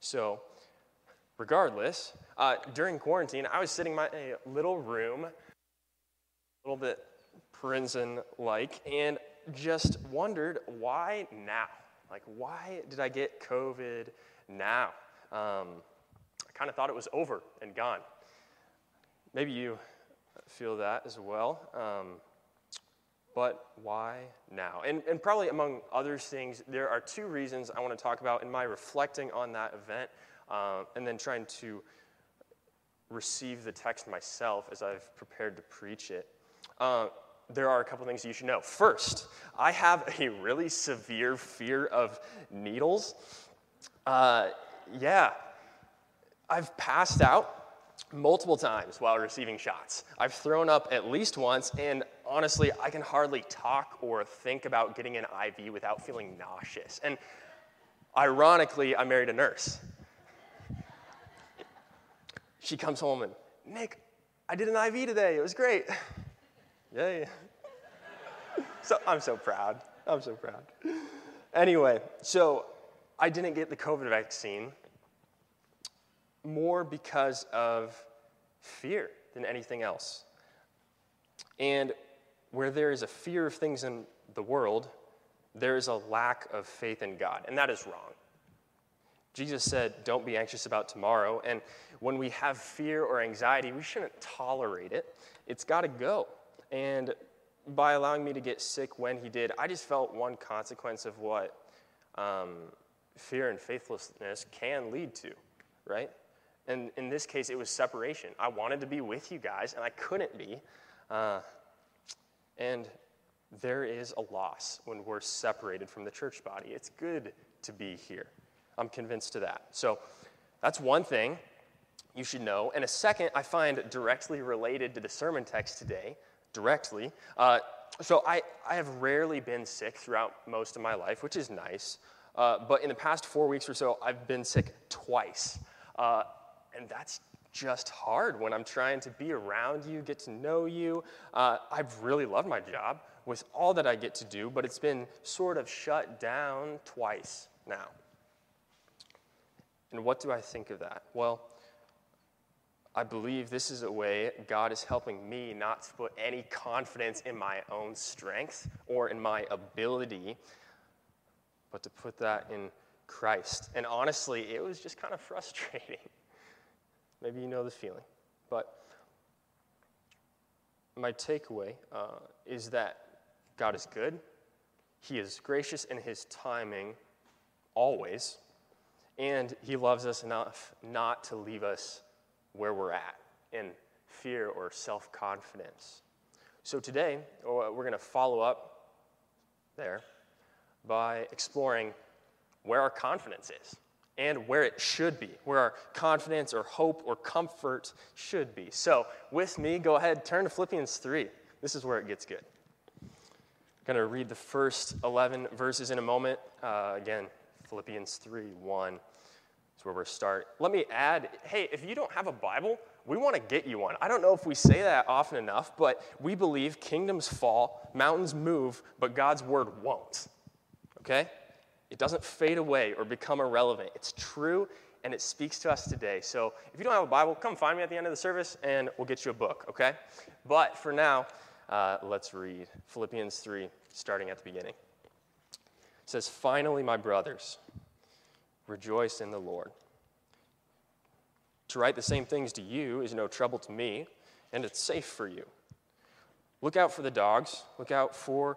So, regardless, uh, during quarantine, I was sitting in my little room, a little bit prison like, and just wondered why now? Like, why did I get COVID now? Um, I kind of thought it was over and gone. Maybe you feel that as well. Um, but why now? And, and probably among other things, there are two reasons I want to talk about in my reflecting on that event uh, and then trying to receive the text myself as I've prepared to preach it. Uh, there are a couple things you should know. First, I have a really severe fear of needles. Uh, yeah, I've passed out multiple times while receiving shots. I've thrown up at least once, and honestly, I can hardly talk or think about getting an IV without feeling nauseous. And ironically, I married a nurse. She comes home and, Nick, I did an IV today. It was great. Yay. so I'm so proud. I'm so proud. Anyway, so I didn't get the COVID vaccine more because of fear than anything else. And where there is a fear of things in the world, there is a lack of faith in God, and that is wrong. Jesus said, Don't be anxious about tomorrow. And when we have fear or anxiety, we shouldn't tolerate it. It's got to go. And by allowing me to get sick when he did, I just felt one consequence of what um, fear and faithlessness can lead to, right? And in this case, it was separation. I wanted to be with you guys, and I couldn't be. Uh, and there is a loss when we're separated from the church body. It's good to be here. I'm convinced of that. So that's one thing you should know. And a second, I find directly related to the sermon text today, directly. Uh, so I, I have rarely been sick throughout most of my life, which is nice. Uh, but in the past four weeks or so, I've been sick twice. Uh, and that's just hard when I'm trying to be around you, get to know you. Uh, I've really loved my job with all that I get to do, but it's been sort of shut down twice now. And what do I think of that? Well, I believe this is a way God is helping me not to put any confidence in my own strength or in my ability, but to put that in Christ. And honestly, it was just kind of frustrating. Maybe you know the feeling. But my takeaway uh, is that God is good, He is gracious in His timing always, and He loves us enough not to leave us where we're at in fear or self confidence. So today, we're going to follow up there by exploring where our confidence is and where it should be, where our confidence or hope or comfort should be. So, with me, go ahead, turn to Philippians 3. This is where it gets good. I'm going to read the first 11 verses in a moment. Uh, again, Philippians 3 1 is where we'll start. Let me add hey, if you don't have a Bible, we want to get you one. I don't know if we say that often enough, but we believe kingdoms fall, mountains move, but God's word won't. Okay? It doesn't fade away or become irrelevant. It's true and it speaks to us today. So if you don't have a Bible, come find me at the end of the service and we'll get you a book, okay? But for now, uh, let's read Philippians 3, starting at the beginning. It says, Finally, my brothers, rejoice in the Lord. To write the same things to you is no trouble to me, and it's safe for you. Look out for the dogs, look out for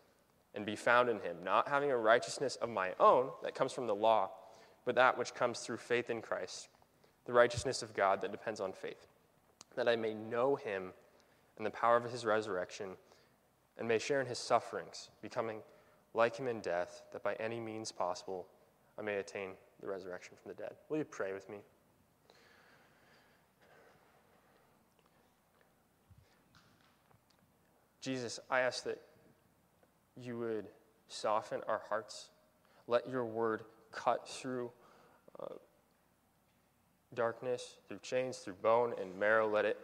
and be found in him, not having a righteousness of my own that comes from the law, but that which comes through faith in Christ, the righteousness of God that depends on faith, that I may know him and the power of his resurrection, and may share in his sufferings, becoming like him in death, that by any means possible I may attain the resurrection from the dead. Will you pray with me? Jesus, I ask that you would soften our hearts. Let your word cut through uh, darkness, through chains, through bone and marrow. Let it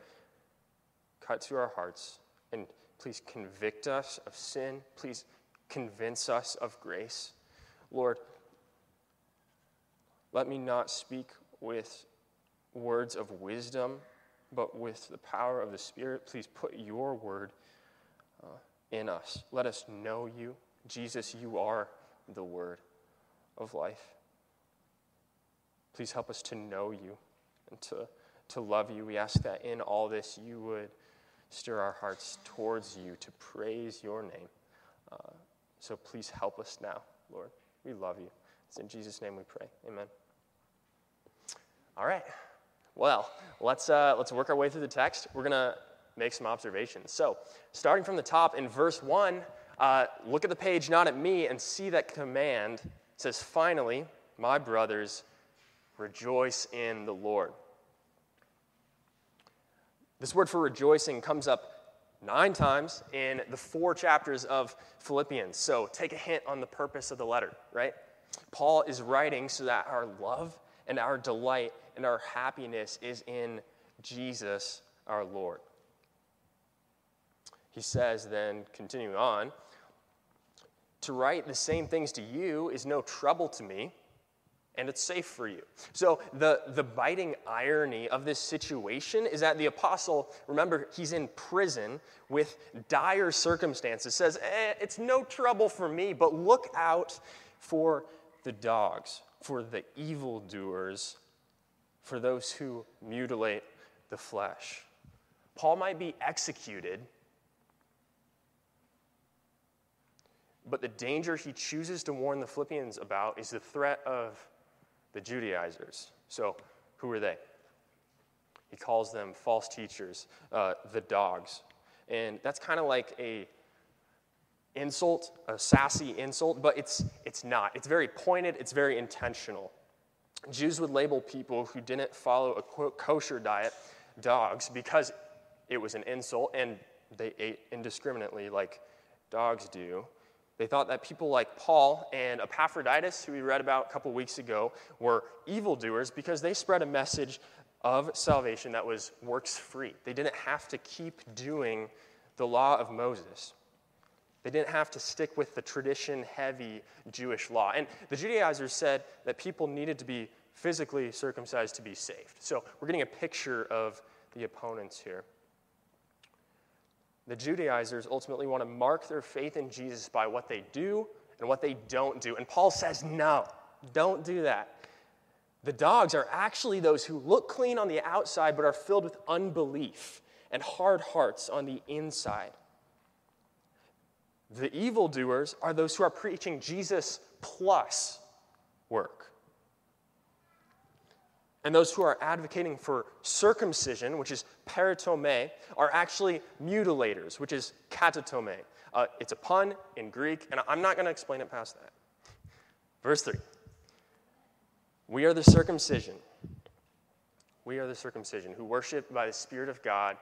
cut through our hearts. And please convict us of sin. Please convince us of grace. Lord, let me not speak with words of wisdom, but with the power of the Spirit. Please put your word in us. Let us know you. Jesus, you are the word of life. Please help us to know you and to, to love you. We ask that in all this you would stir our hearts towards you to praise your name. Uh, so please help us now, Lord. We love you. It's in Jesus' name we pray. Amen. All right. Well, let's, uh, let's work our way through the text. We're going to make some observations. So, starting from the top in verse 1, uh, look at the page, not at me, and see that command it says, Finally, my brothers, rejoice in the Lord. This word for rejoicing comes up nine times in the four chapters of Philippians. So take a hint on the purpose of the letter, right? Paul is writing so that our love and our delight and our happiness is in Jesus our Lord. He says, then, continuing on, to write the same things to you is no trouble to me and it's safe for you. So, the, the biting irony of this situation is that the apostle, remember, he's in prison with dire circumstances, says, eh, It's no trouble for me, but look out for the dogs, for the evildoers, for those who mutilate the flesh. Paul might be executed, but the danger he chooses to warn the Philippians about is the threat of the Judaizers. So, who are they? He calls them false teachers, uh, the dogs. And that's kind of like a insult, a sassy insult, but it's, it's not. It's very pointed, it's very intentional. Jews would label people who didn't follow a kosher diet dogs because it was an insult and they ate indiscriminately like dogs do. They thought that people like Paul and Epaphroditus, who we read about a couple weeks ago, were evildoers because they spread a message of salvation that was works free. They didn't have to keep doing the law of Moses. They didn't have to stick with the tradition heavy Jewish law. And the Judaizers said that people needed to be physically circumcised to be saved. So we're getting a picture of the opponents here. The Judaizers ultimately want to mark their faith in Jesus by what they do and what they don't do. And Paul says, no, don't do that. The dogs are actually those who look clean on the outside but are filled with unbelief and hard hearts on the inside. The evildoers are those who are preaching Jesus plus work. And those who are advocating for circumcision, which is peritome, are actually mutilators, which is katatome. Uh, it's a pun in Greek, and I'm not going to explain it past that. Verse 3 We are the circumcision. We are the circumcision who worship by the Spirit of God,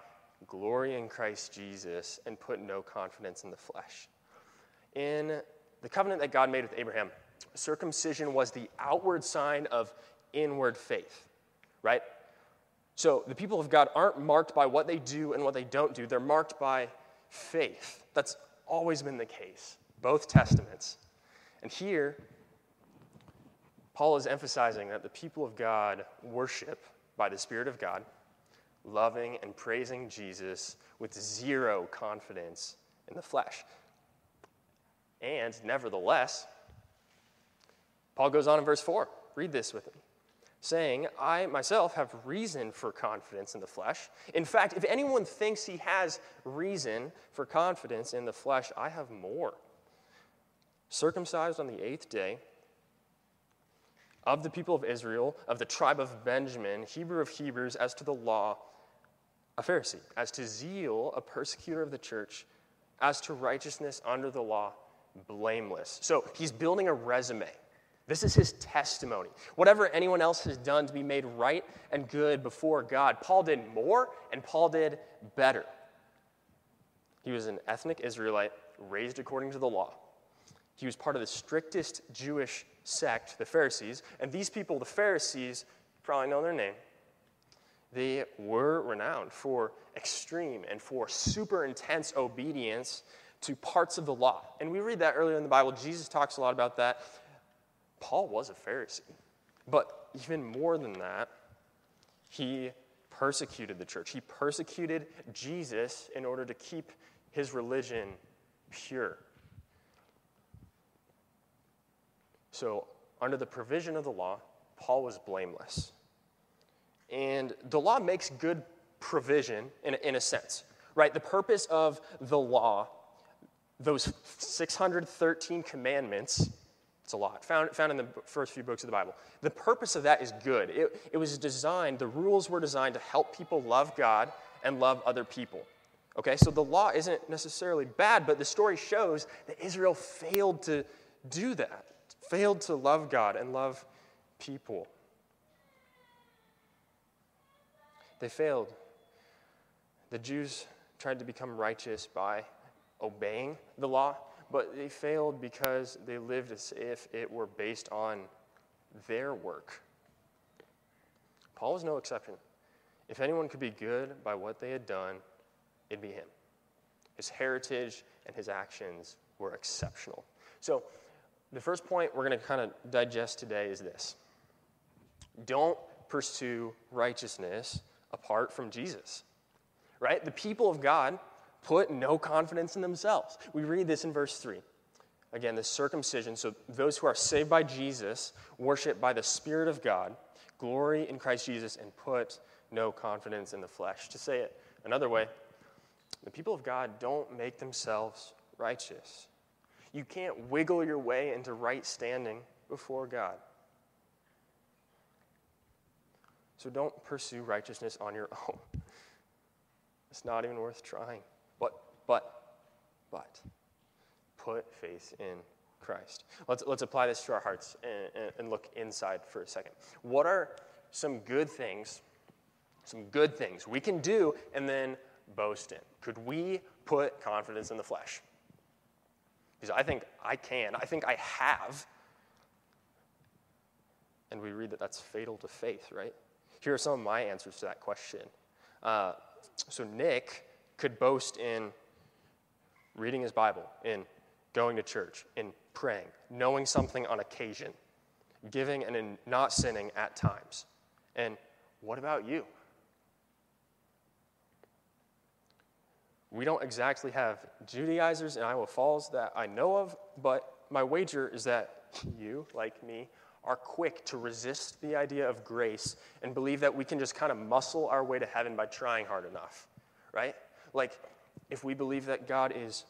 glory in Christ Jesus, and put no confidence in the flesh. In the covenant that God made with Abraham, circumcision was the outward sign of inward faith right? So the people of God aren't marked by what they do and what they don't do, they're marked by faith. That's always been the case, both testaments. And here, Paul is emphasizing that the people of God worship by the Spirit of God, loving and praising Jesus with zero confidence in the flesh. And nevertheless, Paul goes on in verse 4. Read this with me saying, I myself have reason for confidence in the flesh. In fact, if anyone thinks he has reason for confidence in the flesh, I have more. Circumcised on the eighth day, of the people of Israel, of the tribe of Benjamin, Hebrew of Hebrews, as to the law, a Pharisee, as to zeal, a persecutor of the church, as to righteousness under the law, blameless. So he's building a resume. This is his testimony. Whatever anyone else has done to be made right and good before God, Paul did more and Paul did better. He was an ethnic Israelite raised according to the law. He was part of the strictest Jewish sect, the Pharisees, and these people, the Pharisees, probably know their name. They were renowned for extreme and for super intense obedience to parts of the law. And we read that earlier in the Bible. Jesus talks a lot about that. Paul was a Pharisee. But even more than that, he persecuted the church. He persecuted Jesus in order to keep his religion pure. So, under the provision of the law, Paul was blameless. And the law makes good provision in, in a sense, right? The purpose of the law, those 613 commandments, it's a lot, found, found in the first few books of the Bible. The purpose of that is good. It, it was designed, the rules were designed to help people love God and love other people. Okay, so the law isn't necessarily bad, but the story shows that Israel failed to do that, failed to love God and love people. They failed. The Jews tried to become righteous by obeying the law, but they failed because they lived as if it were based on their work. Paul was no exception. If anyone could be good by what they had done, it'd be him. His heritage and his actions were exceptional. So, the first point we're going to kind of digest today is this don't pursue righteousness apart from Jesus. Right? The people of God put no confidence in themselves. We read this in verse 3. Again, the circumcision, so those who are saved by Jesus worship by the Spirit of God, glory in Christ Jesus, and put no confidence in the flesh. To say it another way, the people of God don't make themselves righteous. You can't wiggle your way into right standing before God. So don't pursue righteousness on your own. It's not even worth trying. But, but, put faith in Christ. Let's, let's apply this to our hearts and, and look inside for a second. What are some good things, some good things we can do and then boast in? Could we put confidence in the flesh? Because I think I can. I think I have. And we read that that's fatal to faith, right? Here are some of my answers to that question. Uh, so, Nick could boast in reading his Bible, in going to church, in praying, knowing something on occasion, giving and not sinning at times. And what about you? We don't exactly have Judaizers in Iowa Falls that I know of, but my wager is that you, like me, are quick to resist the idea of grace and believe that we can just kind of muscle our way to heaven by trying hard enough, right? Like, if we believe that God is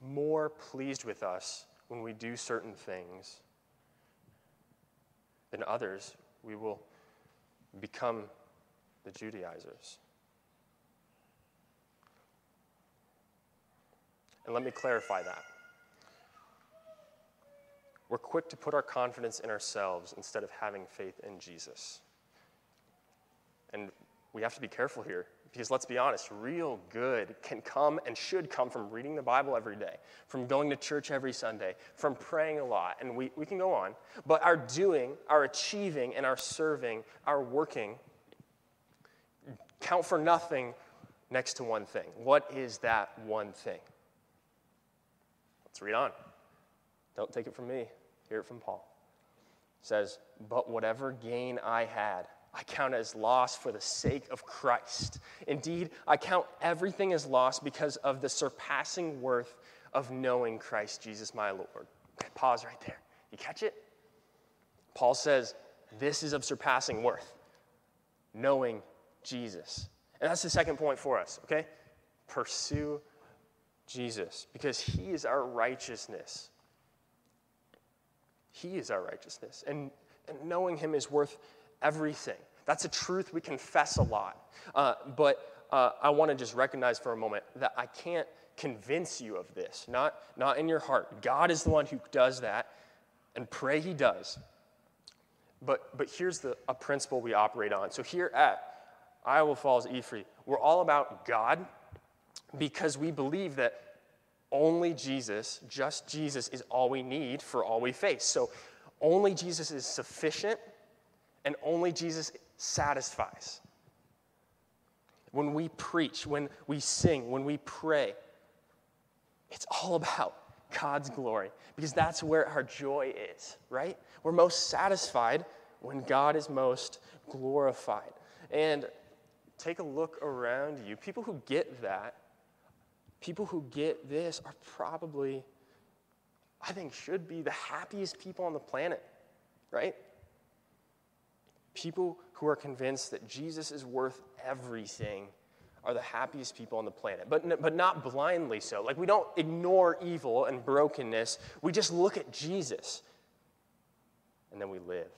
more pleased with us when we do certain things than others, we will become the Judaizers. And let me clarify that. We're quick to put our confidence in ourselves instead of having faith in Jesus. And we have to be careful here because let's be honest, real good can come and should come from reading the Bible every day, from going to church every Sunday, from praying a lot, and we, we can go on. But our doing, our achieving, and our serving, our working count for nothing next to one thing. What is that one thing? Let's read on. Don't take it from me. Hear it from Paul. It says, But whatever gain I had, I count as loss for the sake of Christ. Indeed, I count everything as loss because of the surpassing worth of knowing Christ Jesus my Lord. Okay, pause right there. You catch it? Paul says, This is of surpassing worth, knowing Jesus. And that's the second point for us, okay? Pursue Jesus because he is our righteousness. He is our righteousness. And, and knowing him is worth everything. That's a truth we confess a lot. Uh, but uh, I want to just recognize for a moment that I can't convince you of this, not, not in your heart. God is the one who does that, and pray he does. But, but here's the, a principle we operate on. So here at Iowa Falls E-Free, we're all about God because we believe that only Jesus, just Jesus, is all we need for all we face. So only Jesus is sufficient and only Jesus satisfies. When we preach, when we sing, when we pray, it's all about God's glory because that's where our joy is, right? We're most satisfied when God is most glorified. And take a look around you. People who get that, people who get this are probably, I think, should be the happiest people on the planet, right? People who are convinced that Jesus is worth everything are the happiest people on the planet, but, but not blindly so. Like, we don't ignore evil and brokenness, we just look at Jesus and then we live.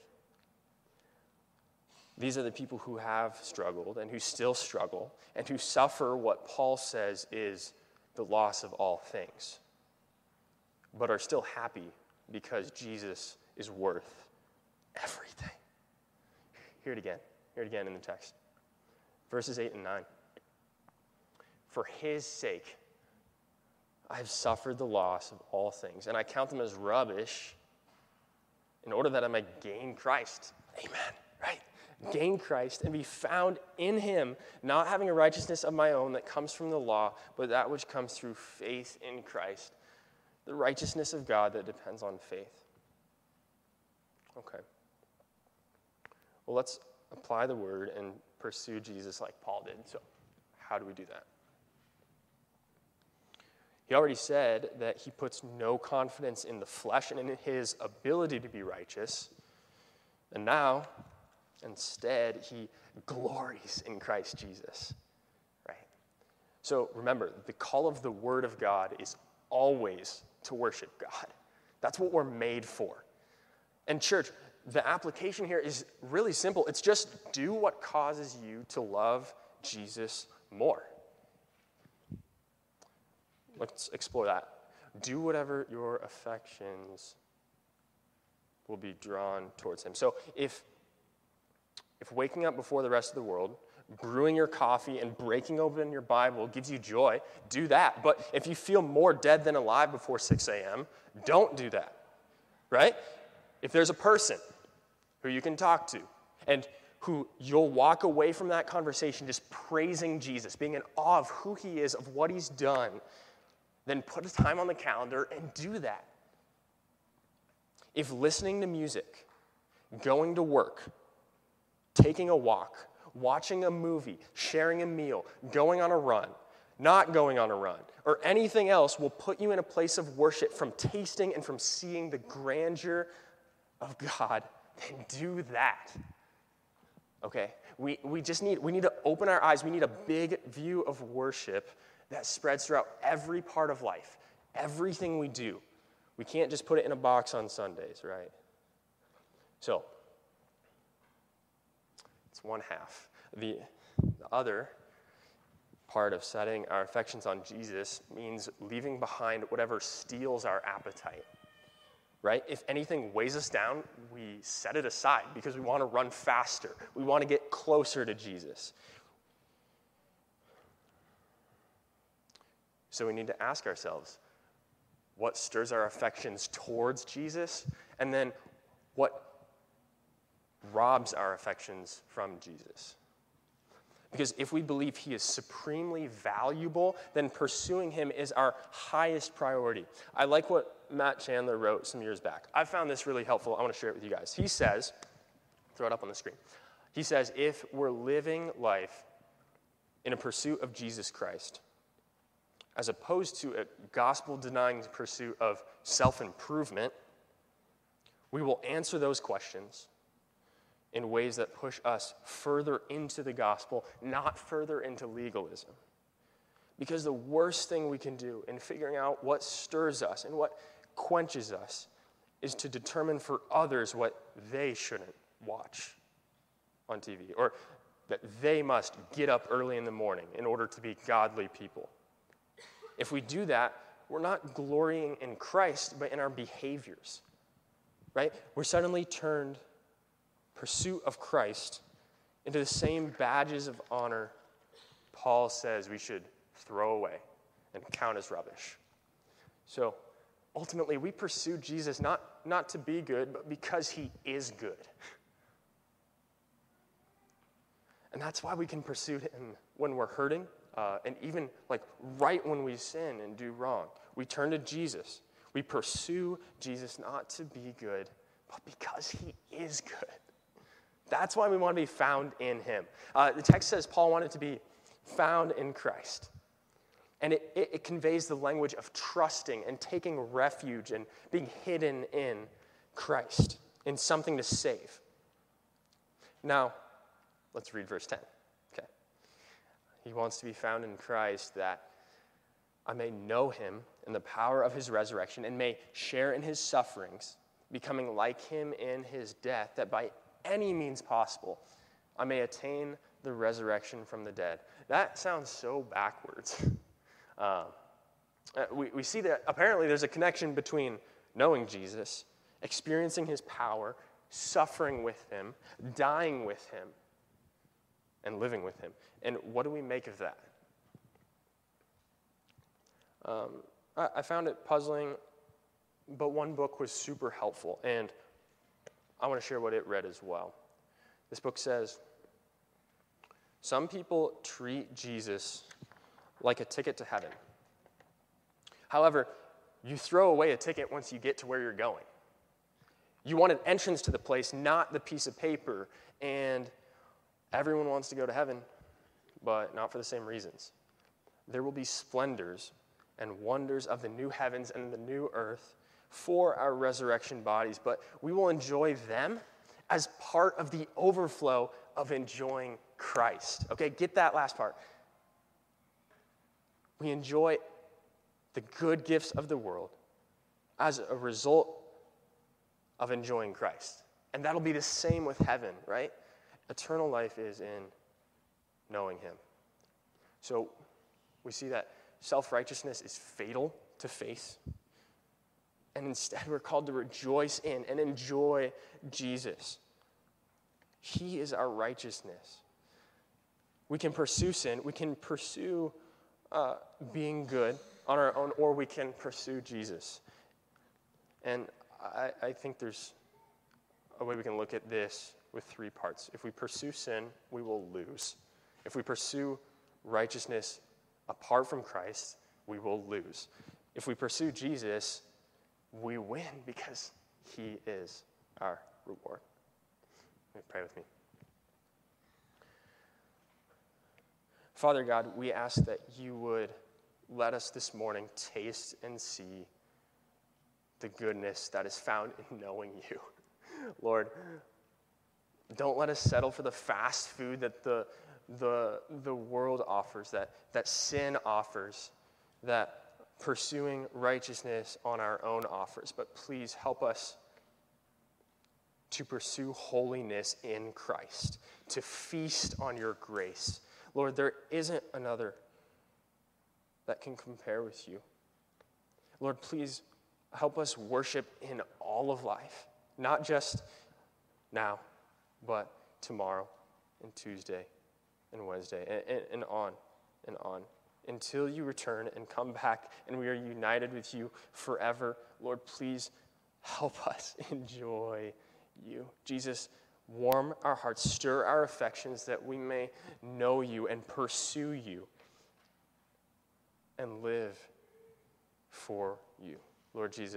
These are the people who have struggled and who still struggle and who suffer what Paul says is the loss of all things, but are still happy because Jesus is worth everything. Hear it again. Hear it again in the text. Verses 8 and 9. For his sake, I have suffered the loss of all things, and I count them as rubbish in order that I might gain Christ. Amen. Right? Gain Christ and be found in him, not having a righteousness of my own that comes from the law, but that which comes through faith in Christ. The righteousness of God that depends on faith. Okay. Well, let's apply the word and pursue Jesus like Paul did. So, how do we do that? He already said that he puts no confidence in the flesh and in his ability to be righteous. And now, instead, he glories in Christ Jesus. Right? So remember, the call of the Word of God is always to worship God. That's what we're made for. And, church, the application here is really simple. It's just do what causes you to love Jesus more. Let's explore that. Do whatever your affections will be drawn towards him. So if if waking up before the rest of the world, brewing your coffee and breaking open your Bible gives you joy, do that. But if you feel more dead than alive before 6 a.m., don't do that. Right? If there's a person who you can talk to and who you'll walk away from that conversation just praising Jesus, being in awe of who he is, of what he's done, then put a time on the calendar and do that. If listening to music, going to work, taking a walk, watching a movie, sharing a meal, going on a run, not going on a run, or anything else will put you in a place of worship from tasting and from seeing the grandeur of God, then do that. Okay? We, we just need, we need to open our eyes. We need a big view of worship that spreads throughout every part of life, everything we do. We can't just put it in a box on Sundays, right? So, it's one half. The, the other part of setting our affections on Jesus means leaving behind whatever steals our appetite. Right? If anything weighs us down, we set it aside because we want to run faster. We want to get closer to Jesus. So we need to ask ourselves what stirs our affections towards Jesus? And then what robs our affections from Jesus? Because if we believe he is supremely valuable, then pursuing him is our highest priority. I like what Matt Chandler wrote some years back. I found this really helpful. I want to share it with you guys. He says, throw it up on the screen. He says, if we're living life in a pursuit of Jesus Christ, as opposed to a gospel denying pursuit of self improvement, we will answer those questions in ways that push us further into the gospel, not further into legalism. Because the worst thing we can do in figuring out what stirs us and what quenches us is to determine for others what they shouldn't watch on TV or that they must get up early in the morning in order to be godly people. If we do that, we're not glorying in Christ, but in our behaviors, right? We're suddenly turned pursuit of Christ into the same badges of honor Paul says we should throw away and count as rubbish. So ultimately, we pursue Jesus not, not to be good, but because he is good. And that's why we can pursue him when we're hurting, uh, and even like right when we sin and do wrong. We turn to Jesus. We pursue Jesus not to be good, but because he is good. That's why we want to be found in him. Uh, the text says Paul wanted to be found in Christ. And it, it, it, conveys the language of trusting and taking refuge and being hidden in Christ, in something to save. Now, let's read verse 10. Okay. He wants to be found in Christ that I may know him in the power of his resurrection and may share in his sufferings, becoming like him in his death, that by any means possible I may attain the resurrection from the dead. That sounds so backwards. Um, uh, we, we see that apparently there's a connection between knowing Jesus, experiencing his power, suffering with him, dying with him, and living with him. And what do we make of that? Um, I, I found it puzzling, but one book was super helpful, and I want to share what it read as well. This book says Some people treat Jesus like a ticket to heaven. However, you throw away a ticket once you get to where you're going. You want an entrance to the place, not the piece of paper. And everyone wants to go to heaven, but not for the same reasons. There will be splendors and wonders of the new heavens and the new earth for our resurrection bodies, but we will enjoy them as part of the overflow of enjoying Christ. Okay, get that last part. We enjoy the good gifts of the world as a result of enjoying Christ. And that'll be the same with heaven, right? Eternal life is in knowing Him. So we see that self righteousness is fatal to faith. And instead, we're called to rejoice in and enjoy Jesus. He is our righteousness. We can pursue sin, we can pursue uh, being good on our own, or we can pursue Jesus. And I, I think there's a way we can look at this with three parts. If we pursue sin, we will lose. If we pursue righteousness apart from Christ, we will lose. If we pursue Jesus, we win because he is our reward. pray with me. Father God, we ask that you would let us this morning taste and see the goodness that is found in knowing you. Lord, don't let us settle for the fast food that the, the, the world offers, that, that sin offers, that pursuing righteousness on our own offers. But please help us to pursue holiness in Christ, to feast on your grace. Lord, there isn't another that can compare with you. Lord, please help us worship in all of life, not just now, but tomorrow and Tuesday and Wednesday and, and, and on and on until you return and come back and we are united with you forever. Lord, please help us enjoy you. Jesus, warm our hearts, stir our affections that we may know you and pursue you and live for you. Lord Jesus.